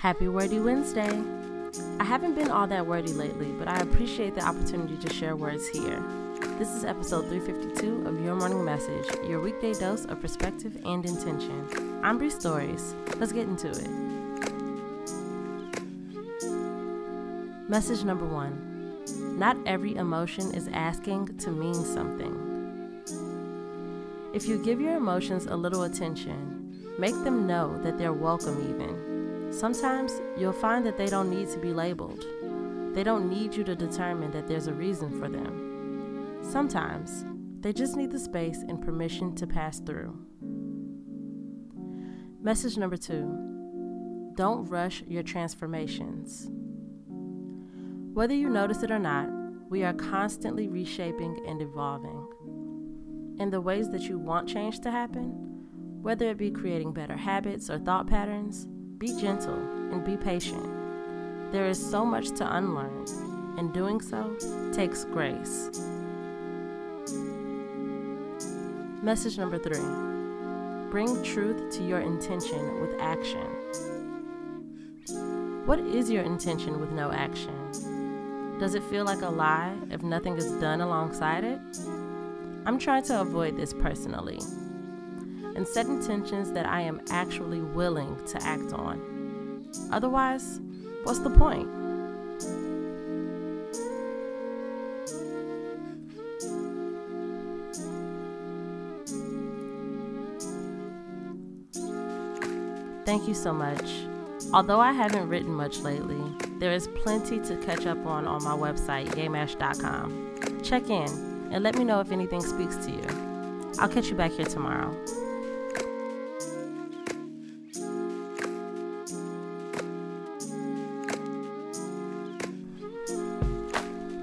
Happy Wordy Wednesday! I haven't been all that wordy lately, but I appreciate the opportunity to share words here. This is episode 352 of Your Morning Message, your weekday dose of perspective and intention. I'm Bree Stories. Let's get into it. Message number one Not every emotion is asking to mean something. If you give your emotions a little attention, make them know that they're welcome, even. Sometimes you'll find that they don't need to be labeled. They don't need you to determine that there's a reason for them. Sometimes they just need the space and permission to pass through. Message number two Don't rush your transformations. Whether you notice it or not, we are constantly reshaping and evolving in the ways that you want change to happen, whether it be creating better habits or thought patterns, be gentle and be patient. There is so much to unlearn, and doing so takes grace. Message number three bring truth to your intention with action. What is your intention with no action? Does it feel like a lie if nothing is done alongside it? I'm trying to avoid this personally and set intentions that I am actually willing to act on. Otherwise, what's the point? Thank you so much. Although I haven't written much lately, there is plenty to catch up on on my website, gameash.com. Check in and let me know if anything speaks to you. I'll catch you back here tomorrow.